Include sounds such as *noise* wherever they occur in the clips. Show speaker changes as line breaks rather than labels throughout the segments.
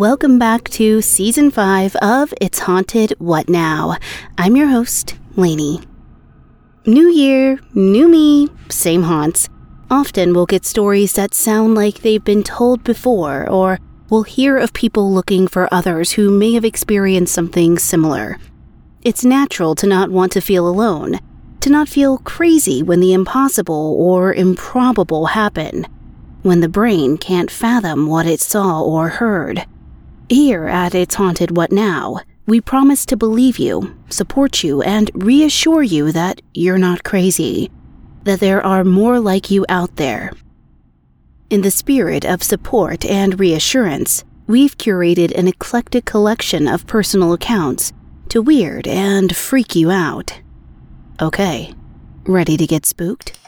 Welcome back to season 5 of It's Haunted What Now. I'm your host, Lanie. New year, new me, same haunts. Often we'll get stories that sound like they've been told before, or we'll hear of people looking for others who may have experienced something similar. It's natural to not want to feel alone, to not feel crazy when the impossible or improbable happen, when the brain can't fathom what it saw or heard. Here at It's Haunted What Now, we promise to believe you, support you, and reassure you that you're not crazy, that there are more like you out there. In the spirit of support and reassurance, we've curated an eclectic collection of personal accounts to weird and freak you out. Okay, ready to get spooked?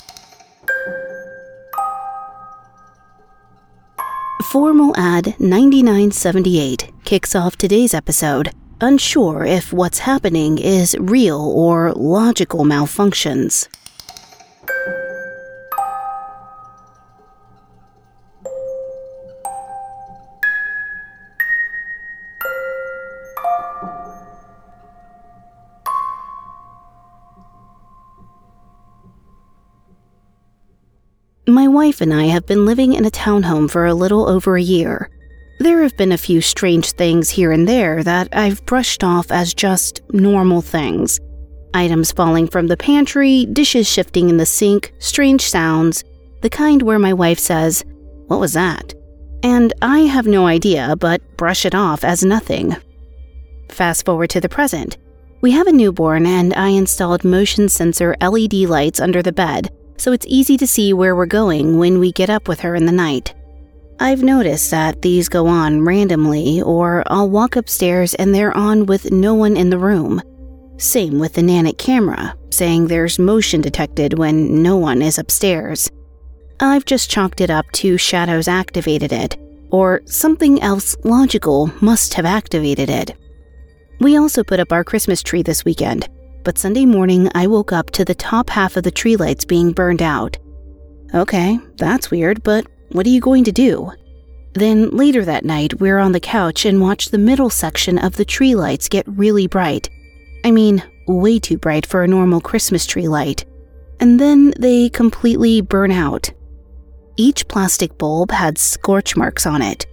Formal ad 9978 kicks off today's episode, unsure if what's happening is real or logical malfunctions. My wife and I have been living in a townhome for a little over a year. There have been a few strange things here and there that I've brushed off as just normal things. Items falling from the pantry, dishes shifting in the sink, strange sounds, the kind where my wife says, What was that? And I have no idea, but brush it off as nothing. Fast forward to the present. We have a newborn, and I installed motion sensor LED lights under the bed so it's easy to see where we're going when we get up with her in the night. I've noticed that these go on randomly, or I'll walk upstairs and they're on with no one in the room. Same with the Nanit camera, saying there's motion detected when no one is upstairs. I've just chalked it up to shadows activated it, or something else logical must have activated it. We also put up our Christmas tree this weekend, but Sunday morning I woke up to the top half of the tree lights being burned out. Okay, that's weird, but what are you going to do? Then later that night, we're on the couch and watch the middle section of the tree lights get really bright. I mean, way too bright for a normal Christmas tree light. And then they completely burn out. Each plastic bulb had scorch marks on it.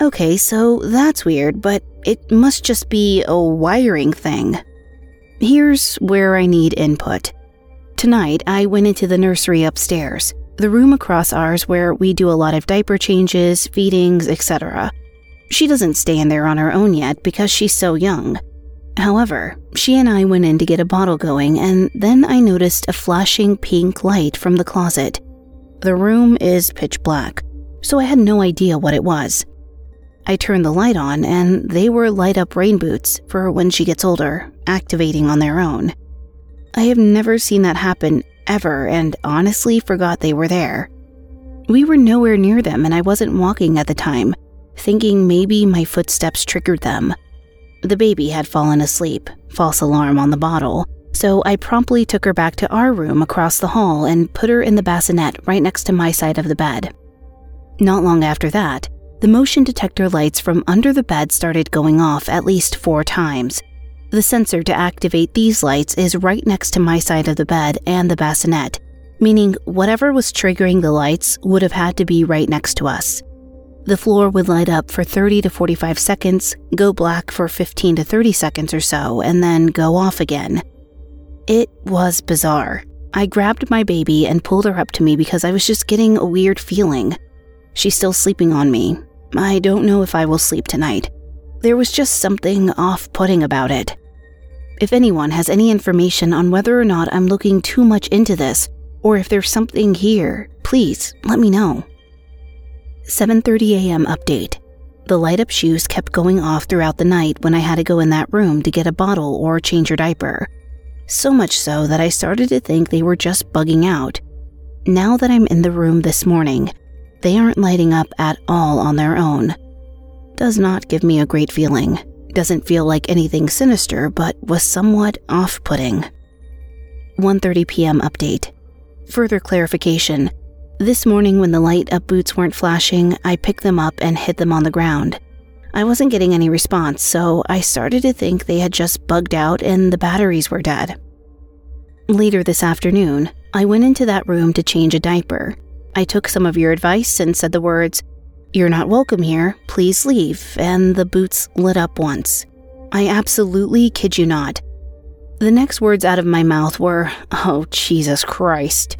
Okay, so that's weird, but it must just be a wiring thing. Here's where I need input. Tonight, I went into the nursery upstairs, the room across ours where we do a lot of diaper changes, feedings, etc. She doesn't stay in there on her own yet because she's so young. However, she and I went in to get a bottle going, and then I noticed a flashing pink light from the closet. The room is pitch black, so I had no idea what it was. I turned the light on, and they were light up rain boots for when she gets older, activating on their own. I have never seen that happen ever and honestly forgot they were there. We were nowhere near them, and I wasn't walking at the time, thinking maybe my footsteps triggered them. The baby had fallen asleep, false alarm on the bottle, so I promptly took her back to our room across the hall and put her in the bassinet right next to my side of the bed. Not long after that, the motion detector lights from under the bed started going off at least four times. The sensor to activate these lights is right next to my side of the bed and the bassinet, meaning whatever was triggering the lights would have had to be right next to us. The floor would light up for 30 to 45 seconds, go black for 15 to 30 seconds or so, and then go off again. It was bizarre. I grabbed my baby and pulled her up to me because I was just getting a weird feeling. She's still sleeping on me, I don't know if I will sleep tonight. There was just something off putting about it. If anyone has any information on whether or not I'm looking too much into this, or if there's something here, please let me know. 7:30 a.m. update. The light up shoes kept going off throughout the night when I had to go in that room to get a bottle or change her diaper. So much so that I started to think they were just bugging out. Now that I'm in the room this morning, they aren't lighting up at all on their own. Does not give me a great feeling. Doesn't feel like anything sinister, but was somewhat off-putting. 1:30 p.m. update. Further clarification. This morning when the light up boots weren't flashing, I picked them up and hid them on the ground. I wasn't getting any response, so I started to think they had just bugged out and the batteries were dead. Later this afternoon, I went into that room to change a diaper. I took some of your advice and said the words, You're not welcome here, please leave, and the boots lit up once. I absolutely kid you not. The next words out of my mouth were, Oh, Jesus Christ.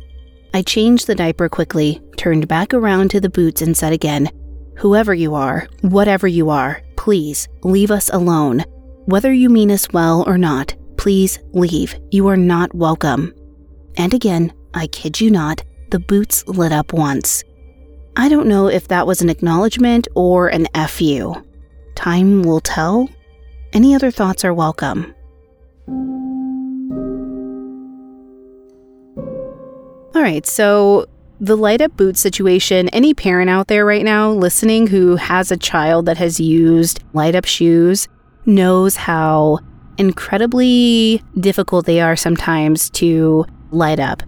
I changed the diaper quickly, turned back around to the boots, and said again, Whoever you are, whatever you are, please leave us alone. Whether you mean us well or not, please leave. You are not welcome. And again, I kid you not, the boots lit up once. I don't know if that was an acknowledgement or an FU. Time will tell. Any other thoughts are welcome. All right, so the light up boot situation, any parent out there right now listening who has a child that has used light up shoes knows how incredibly difficult they are sometimes to light up.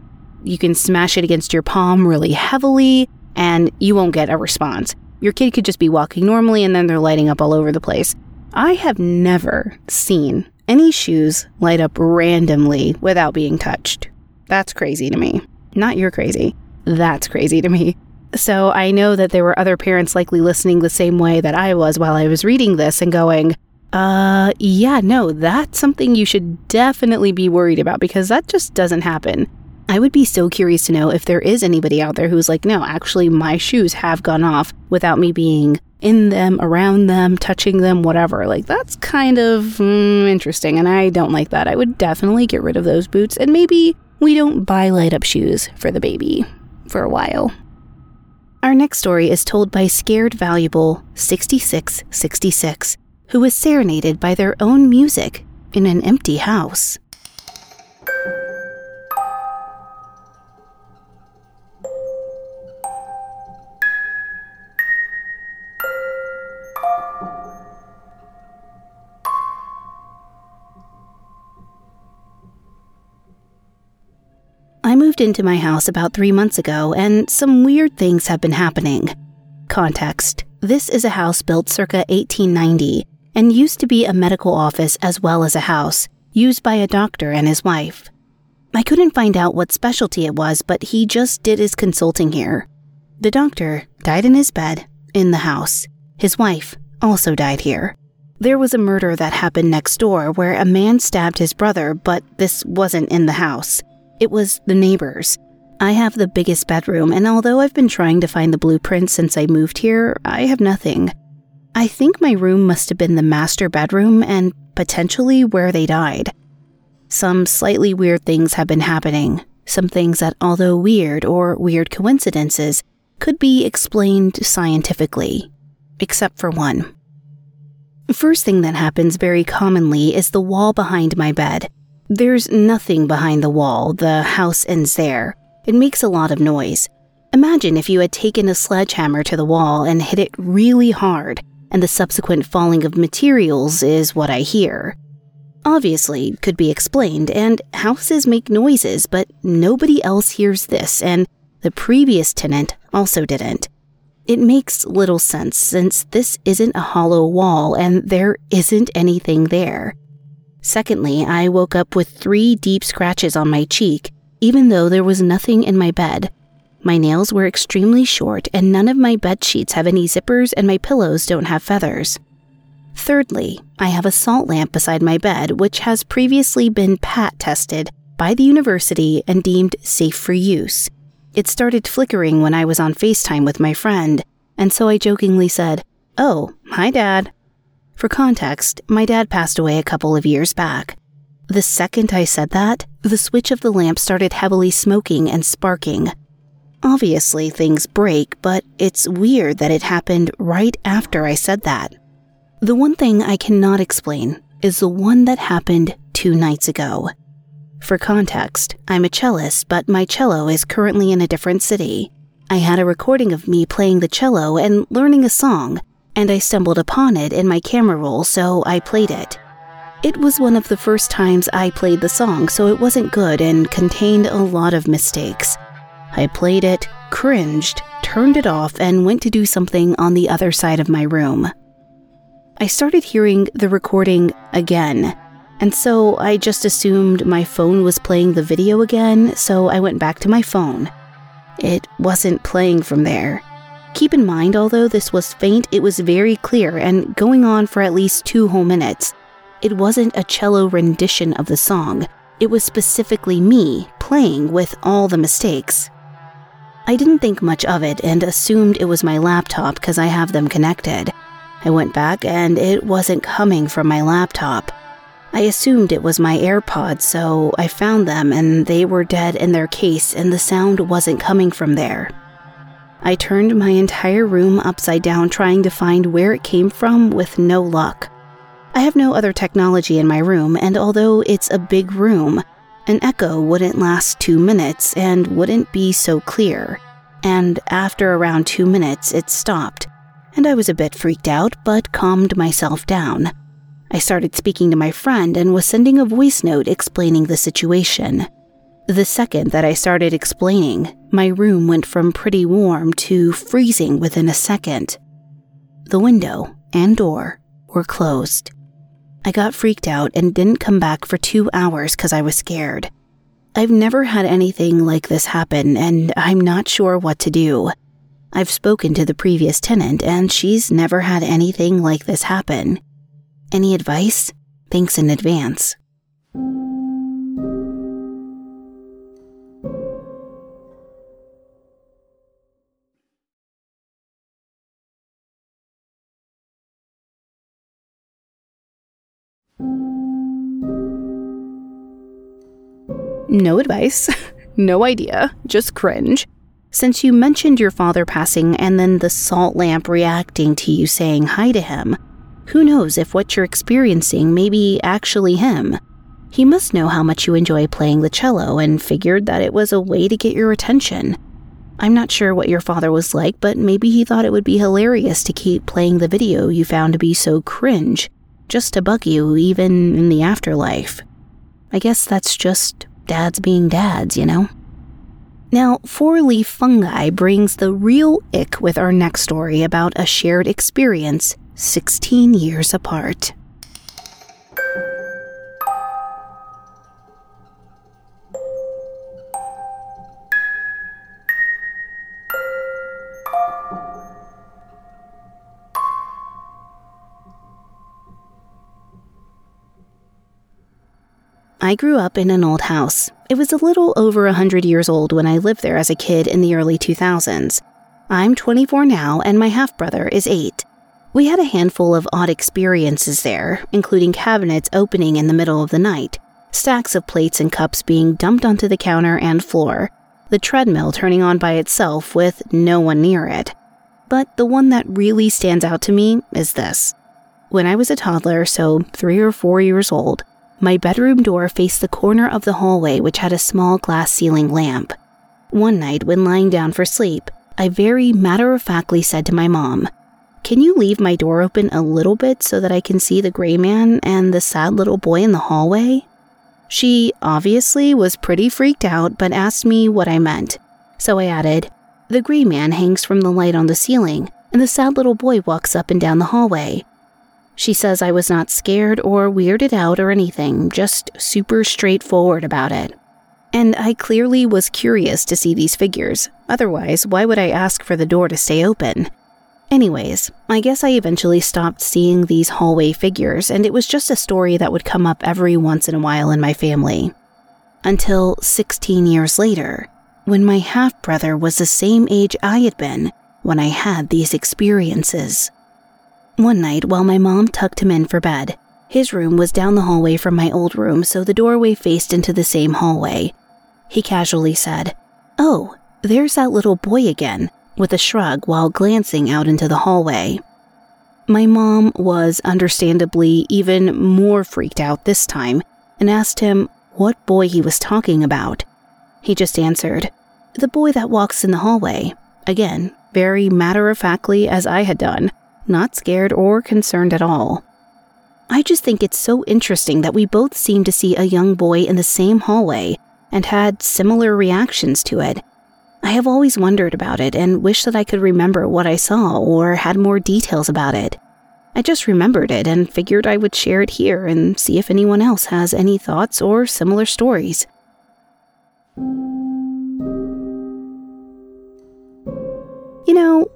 You can smash it against your palm really heavily and you won't get a response. Your kid could just be walking normally and then they're lighting up all over the place. I have never seen any shoes light up randomly without being touched. That's crazy to me. Not you're crazy. That's crazy to me. So I know that there were other parents likely listening the same way that I was while I was reading this and going, uh, yeah, no, that's something you should definitely be worried about because that just doesn't happen. I would be so curious to know if there is anybody out there who's like, no, actually, my shoes have gone off without me being in them, around them, touching them, whatever. Like, that's kind of mm, interesting, and I don't like that. I would definitely get rid of those boots, and maybe we don't buy light up shoes for the baby for a while. Our next story is told by Scared Valuable 6666, who was serenaded by their own music in an empty house. Moved into my house about three months ago, and some weird things have been happening. Context This is a house built circa 1890 and used to be a medical office as well as a house, used by a doctor and his wife. I couldn't find out what specialty it was, but he just did his consulting here. The doctor died in his bed in the house. His wife also died here. There was a murder that happened next door where a man stabbed his brother, but this wasn't in the house. It was the neighbors. I have the biggest bedroom, and although I've been trying to find the blueprint since I moved here, I have nothing. I think my room must have been the master bedroom and potentially where they died. Some slightly weird things have been happening. Some things that, although weird or weird coincidences, could be explained scientifically. Except for one. First thing that happens very commonly is the wall behind my bed. There's nothing behind the wall, the house ends there. It makes a lot of noise. Imagine if you had taken a sledgehammer to the wall and hit it really hard, and the subsequent falling of materials is what I hear. Obviously, could be explained, and houses make noises, but nobody else hears this, and the previous tenant also didn't. It makes little sense since this isn't a hollow wall and there isn't anything there. Secondly, I woke up with three deep scratches on my cheek, even though there was nothing in my bed. My nails were extremely short, and none of my bed sheets have any zippers, and my pillows don't have feathers. Thirdly, I have a salt lamp beside my bed, which has previously been PAT tested by the university and deemed safe for use. It started flickering when I was on FaceTime with my friend, and so I jokingly said, Oh, hi, Dad. For context, my dad passed away a couple of years back. The second I said that, the switch of the lamp started heavily smoking and sparking. Obviously, things break, but it's weird that it happened right after I said that. The one thing I cannot explain is the one that happened two nights ago. For context, I'm a cellist, but my cello is currently in a different city. I had a recording of me playing the cello and learning a song, and I stumbled upon it in my camera roll, so I played it. It was one of the first times I played the song, so it wasn't good and contained a lot of mistakes. I played it, cringed, turned it off, and went to do something on the other side of my room. I started hearing the recording again. And so I just assumed my phone was playing the video again, so I went back to my phone. It wasn't playing from there. Keep in mind, although this was faint, it was very clear and going on for at least two whole minutes. It wasn't a cello rendition of the song, it was specifically me playing with all the mistakes. I didn't think much of it and assumed it was my laptop because I have them connected. I went back and it wasn't coming from my laptop. I assumed it was my AirPods, so I found them and they were dead in their case and the sound wasn't coming from there. I turned my entire room upside down trying to find where it came from with no luck. I have no other technology in my room, and although it's a big room, an echo wouldn't last two minutes and wouldn't be so clear. And after around two minutes, it stopped, and I was a bit freaked out but calmed myself down. I started speaking to my friend and was sending a voice note explaining the situation. The second that I started explaining, my room went from pretty warm to freezing within a second. The window and door were closed. I got freaked out and didn't come back for two hours because I was scared. I've never had anything like this happen, and I'm not sure what to do. I've spoken to the previous tenant, and she's never had anything like this happen. Any advice? Thanks in advance. No advice, *laughs* no idea, just cringe. Since you mentioned your father passing and then the salt lamp reacting to you saying hi to him, who knows if what you're experiencing may be actually him? He must know how much you enjoy playing the cello and figured that it was a way to get your attention. I'm not sure what your father was like, but maybe he thought it would be hilarious to keep playing the video you found to be so cringe, just to bug you even in the afterlife. I guess that's just dads being dads, you know? Now, four leaf fungi brings the real ick with our next story about a shared experience 16 years apart. I grew up in an old house. It was a little over a 100 years old when I lived there as a kid in the early 2000s. I'm 24 now, and my half brother is 8. We had a handful of odd experiences there, including cabinets opening in the middle of the night, stacks of plates and cups being dumped onto the counter and floor, the treadmill turning on by itself with no one near it. But the one that really stands out to me is this. When I was a toddler, so three or four years old, my bedroom door faced the corner of the hallway, which had a small glass ceiling lamp. One night, when lying down for sleep, I very matter of factly said to my mom, can you leave my door open a little bit so that I can see the gray man and the sad little boy in the hallway? She obviously was pretty freaked out, but asked me what I meant. So I added, The gray man hangs from the light on the ceiling, and the sad little boy walks up and down the hallway. She says I was not scared or weirded out or anything, just super straightforward about it. And I clearly was curious to see these figures. Otherwise, why would I ask for the door to stay open? Anyways, I guess I eventually stopped seeing these hallway figures, and it was just a story that would come up every once in a while in my family. Until 16 years later, when my half brother was the same age I had been when I had these experiences. One night, while my mom tucked him in for bed, his room was down the hallway from my old room, so the doorway faced into the same hallway. He casually said, Oh, there's that little boy again with a shrug while glancing out into the hallway. My mom was understandably even more freaked out this time and asked him what boy he was talking about. He just answered, The boy that walks in the hallway. Again, very matter of factly as I had done, not scared or concerned at all. I just think it's so interesting that we both seemed to see a young boy in the same hallway and had similar reactions to it I have always wondered about it and wish that I could remember what I saw or had more details about it. I just remembered it and figured I would share it here and see if anyone else has any thoughts or similar stories. You know,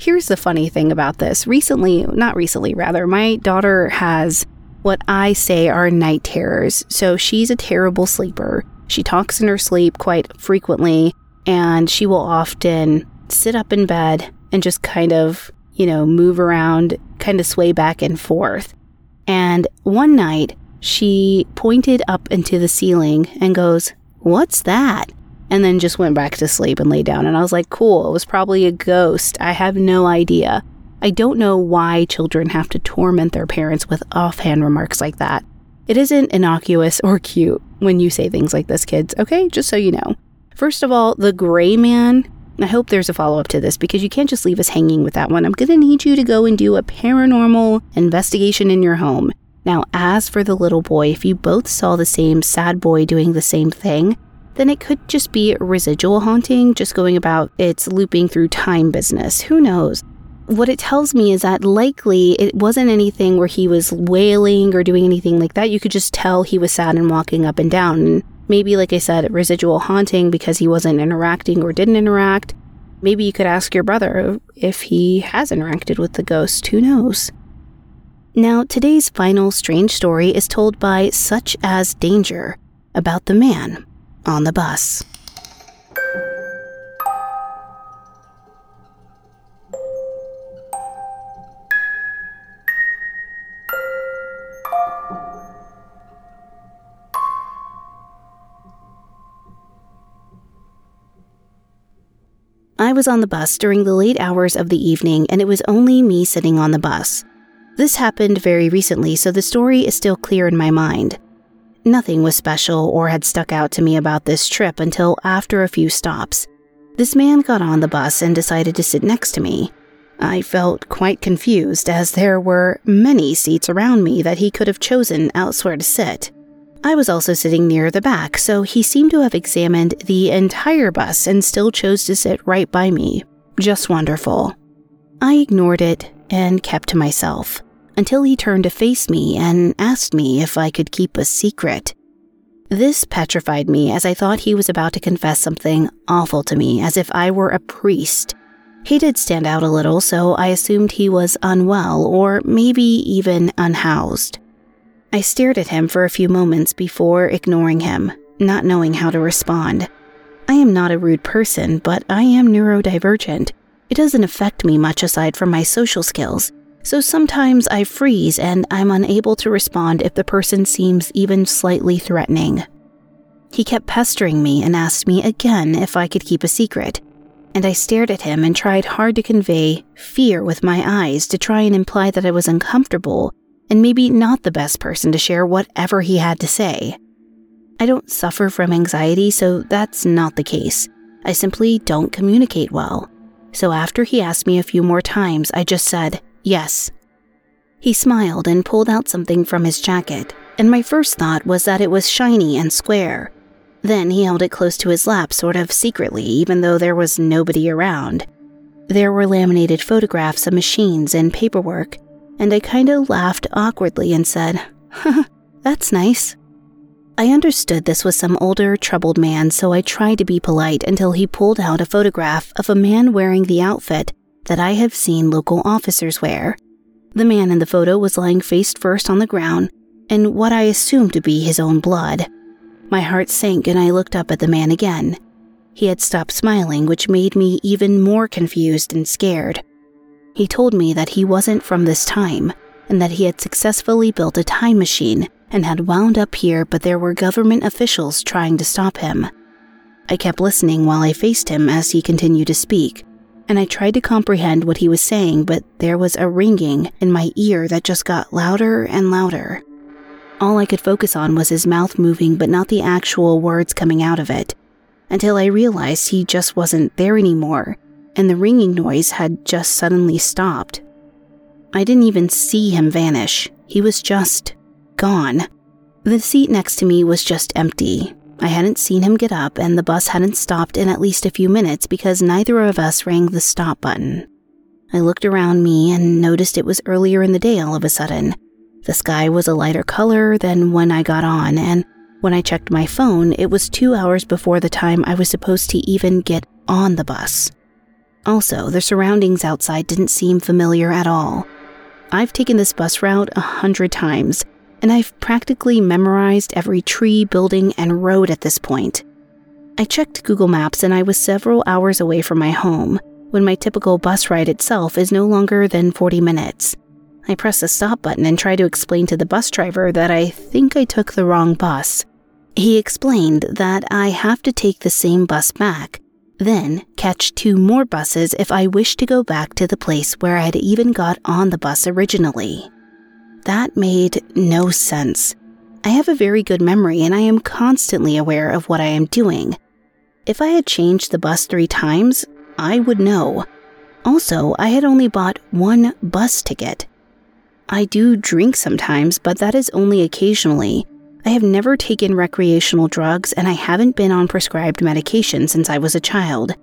here's the funny thing about this. Recently, not recently, rather, my daughter has what I say are night terrors. So she's a terrible sleeper. She talks in her sleep quite frequently, and she will often sit up in bed and just kind of, you know, move around, kind of sway back and forth. And one night, she pointed up into the ceiling and goes, What's that? And then just went back to sleep and lay down. And I was like, Cool, it was probably a ghost. I have no idea. I don't know why children have to torment their parents with offhand remarks like that. It isn't innocuous or cute when you say things like this, kids, okay? Just so you know. First of all, the gray man, I hope there's a follow up to this because you can't just leave us hanging with that one. I'm gonna need you to go and do a paranormal investigation in your home. Now, as for the little boy, if you both saw the same sad boy doing the same thing, then it could just be residual haunting, just going about its looping through time business. Who knows? what it tells me is that likely it wasn't anything where he was wailing or doing anything like that. You could just tell he was sad and walking up and down. And maybe, like I said, residual haunting because he wasn't interacting or didn't interact. Maybe you could ask your brother if he has interacted with the ghost. Who knows? Now, today's final strange story is told by Such as Danger about the man on the bus. I was on the bus during the late hours of the evening, and it was only me sitting on the bus. This happened very recently, so the story is still clear in my mind. Nothing was special or had stuck out to me about this trip until after a few stops. This man got on the bus and decided to sit next to me. I felt quite confused as there were many seats around me that he could have chosen elsewhere to sit. I was also sitting near the back, so he seemed to have examined the entire bus and still chose to sit right by me. Just wonderful. I ignored it and kept to myself until he turned to face me and asked me if I could keep a secret. This petrified me as I thought he was about to confess something awful to me, as if I were a priest. He did stand out a little, so I assumed he was unwell or maybe even unhoused. I stared at him for a few moments before ignoring him, not knowing how to respond. I am not a rude person, but I am neurodivergent. It doesn't affect me much aside from my social skills, so sometimes I freeze and I'm unable to respond if the person seems even slightly threatening. He kept pestering me and asked me again if I could keep a secret, and I stared at him and tried hard to convey fear with my eyes to try and imply that I was uncomfortable and maybe not the best person to share whatever he had to say. I don't suffer from anxiety, so that's not the case. I simply don't communicate well. So after he asked me a few more times, I just said, yes. He smiled and pulled out something from his jacket, and my first thought was that it was shiny and square. Then he held it close to his lap, sort of secretly, even though there was nobody around. There were laminated photographs of machines and paperwork, and I kind of laughed awkwardly and said, That's nice. I understood this was some older, troubled man, so I tried to be polite until he pulled out a photograph of a man wearing the outfit that I have seen local officers wear. The man in the photo was lying face first on the ground in what I assumed to be his own blood. My heart sank and I looked up at the man again. He had stopped smiling, which made me even more confused and scared. He told me that he wasn't from this time and that he had successfully built a time machine and had wound up here, but there were government officials trying to stop him. I kept listening while I faced him as he continued to speak, and I tried to comprehend what he was saying, but there was a ringing in my ear that just got louder and louder. All I could focus on was his mouth moving, but not the actual words coming out of it, until I realized he just wasn't there anymore and the ringing noise had just suddenly stopped. I didn't even see him vanish, he was just gone. The seat next to me was just empty. I hadn't seen him get up, and the bus hadn't stopped in at least a few minutes because neither of us rang the stop button. I looked around me and noticed it was earlier in the day all of a sudden. The sky was a lighter color than when I got on, and when I checked my phone, it was two hours before the time I was supposed to even get on the bus. Also, the surroundings outside didn't seem familiar at all. I've taken this bus route a hundred times, and I've practically memorized every tree, building, and road at this point. I checked Google Maps and I was several hours away from my home, when my typical bus ride itself is no longer than 40 minutes. I press the stop button and try to explain to the bus driver that I think I took the wrong bus. He explained that I have to take the same bus back, then catch two more buses if I wish to go back to the place where I had even got on the bus originally. That made no sense. I have a very good memory and I am constantly aware of what I am doing. If I had changed the bus three times, I would know. Also, I had only bought one bus ticket. I do drink sometimes, but that is only occasionally. I have never taken recreational drugs and I haven't been on prescribed medication since I was a child.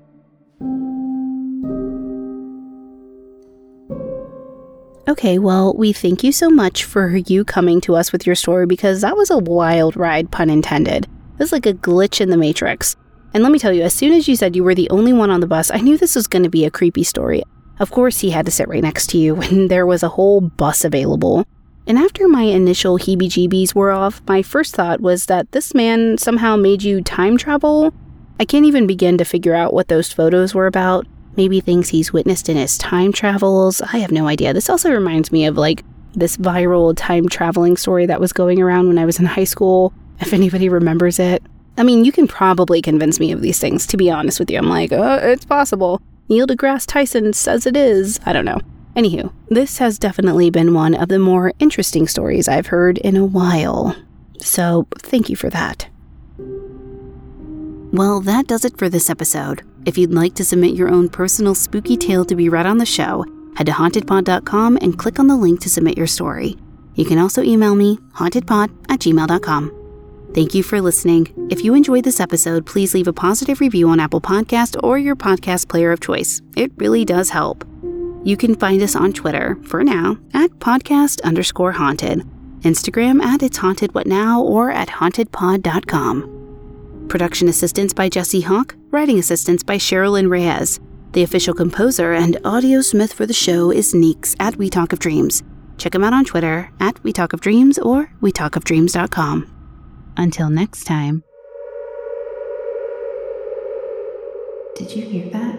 Okay, well, we thank you so much for you coming to us with your story because that was a wild ride, pun intended. It was like a glitch in the Matrix. And let me tell you, as soon as you said you were the only one on the bus, I knew this was going to be a creepy story. Of course, he had to sit right next to you *laughs* when there was a whole bus available. And after my initial heebie jeebies were off, my first thought was that this man somehow made you time travel. I can't even begin to figure out what those photos were about maybe things he's witnessed in his time travels. I have no idea. This also reminds me of like this viral time traveling story that was going around when I was in high school, if anybody remembers it. I mean, you can probably convince me of these things, to be honest with you. I'm like, oh, it's possible. Neil deGrasse Tyson says it is. I don't know. Anywho, this has definitely been one of the more interesting stories I've heard in a while. So, thank you for that. Well, that does it for this episode. If you'd like to submit your own personal spooky tale to be read on the show, head to hauntedpod.com and click on the link to submit your story. You can also email me, hauntedpod at gmail.com. Thank you for listening. If you enjoyed this episode, please leave a positive review on Apple Podcast or your podcast player of choice. It really does help. You can find us on Twitter, for now, at podcast underscore haunted, Instagram at it's haunted what now, or at hauntedpod.com. Production assistance by Jesse Hawke, writing assistance by Sherilyn Reyes. The official composer and audio smith for the show is Neeks at We Talk of Dreams. Check him out on Twitter at We Talk of Dreams or WeTalkOfDreams.com. Until next time. Did you hear that?